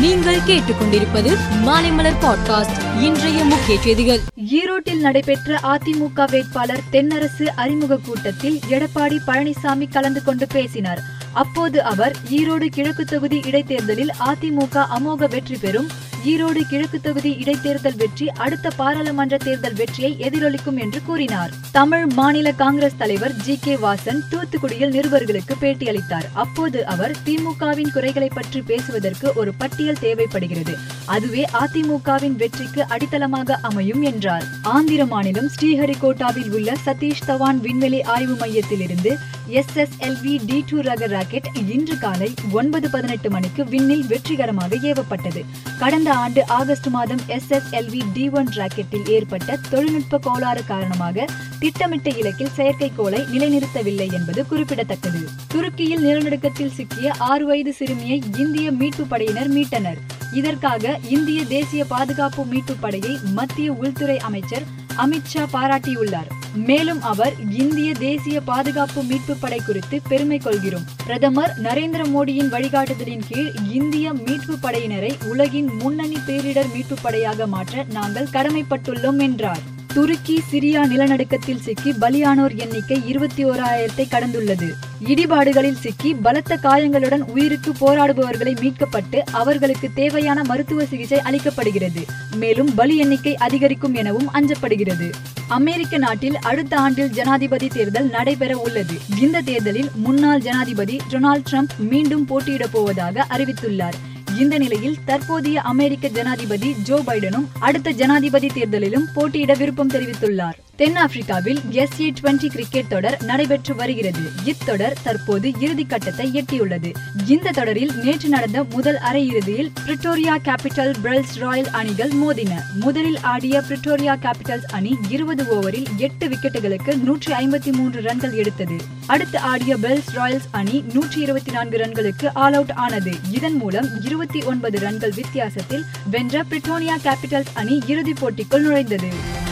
நீங்கள் கேட்டுக்கொண்டிருப்பது மாலைமலர் பாட்காஸ்ட் இன்றைய முக்கிய செய்திகள். ஈரோட்டில் நடைபெற்ற அதிமுக வேட்பாளர் தென்னரசு அறிமுக கூட்டத்தில் எடப்பாடி பழனிசாமி கலந்து கொண்டு பேசினார். அப்போது அவர் ஈரோடு கிழக்கு தொகுதி இடைத்தேர்தலில் அதிமுக அமோக வெற்றி பெறும் ஈரோடு கிழக்கு தொகுதி இடைத்தேர்தல் வெற்றி அடுத்த பாராளுமன்ற தேர்தல் வெற்றியை எதிரொலிக்கும் என்று கூறினார். தமிழ் மாநில காங்கிரஸ் தலைவர் ஜி கே வாசன் தூத்துக்குடியில் நிருபர்களுக்கு பேட்டியளித்தார் அப்போது அவர் திமுகவின் குறைகளை பற்றி பேசுவதற்கு ஒரு பட்டியல் தேவைப்படுகிறது. அதுவே அதிமுகவின் வெற்றிக்கு அடித்தளமாக அமையும் என்றார். ஆந்திர மாநிலம் ஸ்ரீஹரிகோட்டாவில் உள்ள சதீஷ் தவான் விண்வெளி ஆய்வு மையத்தில் இருந்து S S L V D ரக ராக்கெட் இன்று காலை ஒன்பது பதினெட்டு மணிக்கு விண்ணில் வெற்றிகரமாக ஏவப்பட்டது. கடந்த கடந்த ஆண்டு ஆகஸ்ட் மாதம் S S L V D ராக்கெட்டில் ஏற்பட்ட தொழில்நுட்ப கோளாறு காரணமாக திட்டமிட்ட இலக்கில் செயற்கைக்கோளை நிலைநிறுத்தவில்லை என்பது குறிப்பிடத்தக்கது. துருக்கியில் நிலநடுக்கத்தில் சிக்கிய ஆறு வயது சிறுமியை இந்திய மீட்பு படையினர் மீட்டனர். இதற்காக இந்திய தேசிய பாதுகாப்பு மீட்பு படையை மத்திய உள்துறை அமைச்சர் அமித்ஷா பாராட்டியுள்ளார். மேலும் அவர் இந்திய தேசிய பாதுகாப்பு மீட்பு படை குறித்து பெருமை கொள்கிறோம். பிரதமர் நரேந்திர மோடியின் வழிகாட்டுதலின் கீழ் இந்திய மீட்பு படையினரை உலகின் முன்னணி பேரிடர் மீட்பு படையாக மாற்ற நாங்கள் கடமைப்பட்டுள்ளோம் என்றார். துருக்கி சிரியா நிலநடுக்கத்தில் சிக்கி பலியானோர் எண்ணிக்கை இருபத்தி ஓராயிரத்தை கடந்துள்ளது. இடிபாடுகளில் சிக்கி பலத்த காயங்களுடன் உயிருக்கு போராடுபவர்களை மீட்கப்பட்டு அவர்களுக்கு தேவையான மருத்துவ சிகிச்சை அளிக்கப்படுகிறது. மேலும் பலி எண்ணிக்கை அதிகரிக்கும் எனவும் அஞ்சப்படுகிறது. அமெரிக்க நாட்டில் அடுத்த ஆண்டில் ஜனாதிபதி தேர்தல் நடைபெற உள்ளது. இந்த தேர்தலில் முன்னாள் ஜனாதிபதி டொனால்ட் ட்ரம்ப் மீண்டும் போட்டியிடப் போவதாக அறிவித்துள்ளார். இந்த நிலையில் தற்போதைய அமெரிக்க ஜனாதிபதி ஜோ பைடனும் அடுத்த ஜனாதிபதி தேர்தலிலும் போட்டியிட விருப்பம் தெரிவித்துள்ளார். தென்னாப்பிரிக்காவில் எஸ் ஏ டுவெண்டி கிரிக்கெட் தொடர் நடைபெற்று வருகிறது. இத்தொடர் தற்போது இறுதி கட்டத்தை எட்டியுள்ளது. இந்த தொடரில் நேற்று நடந்த முதல் அரையிறுதியில் பிரிட்டோரியா கேபிட்டல் பிரல்ஸ் ராயல் அணிகள் மோதின. முதலில் ஆடிய பிரிட்டோரியா கேபிட்டல்ஸ் அணி இருபது ஓவரில் எட்டு விக்கெட்டுகளுக்கு நூற்றி ஐம்பத்தி மூன்று ரன்கள் எடுத்தது. அடுத்து ஆடிய பெல்ஸ் ராயல்ஸ் அணி நூற்றி இருபத்தி நான்கு ரன்களுக்கு ஆல் அவுட் ஆனது. இதன் மூலம் இருபத்தி ஒன்பது ரன்கள் வித்தியாசத்தில் வென்ற பிரிட்டோனியா கேபிட்டல்ஸ் அணி இறுதிப் போட்டிக்குள் நுழைந்தது.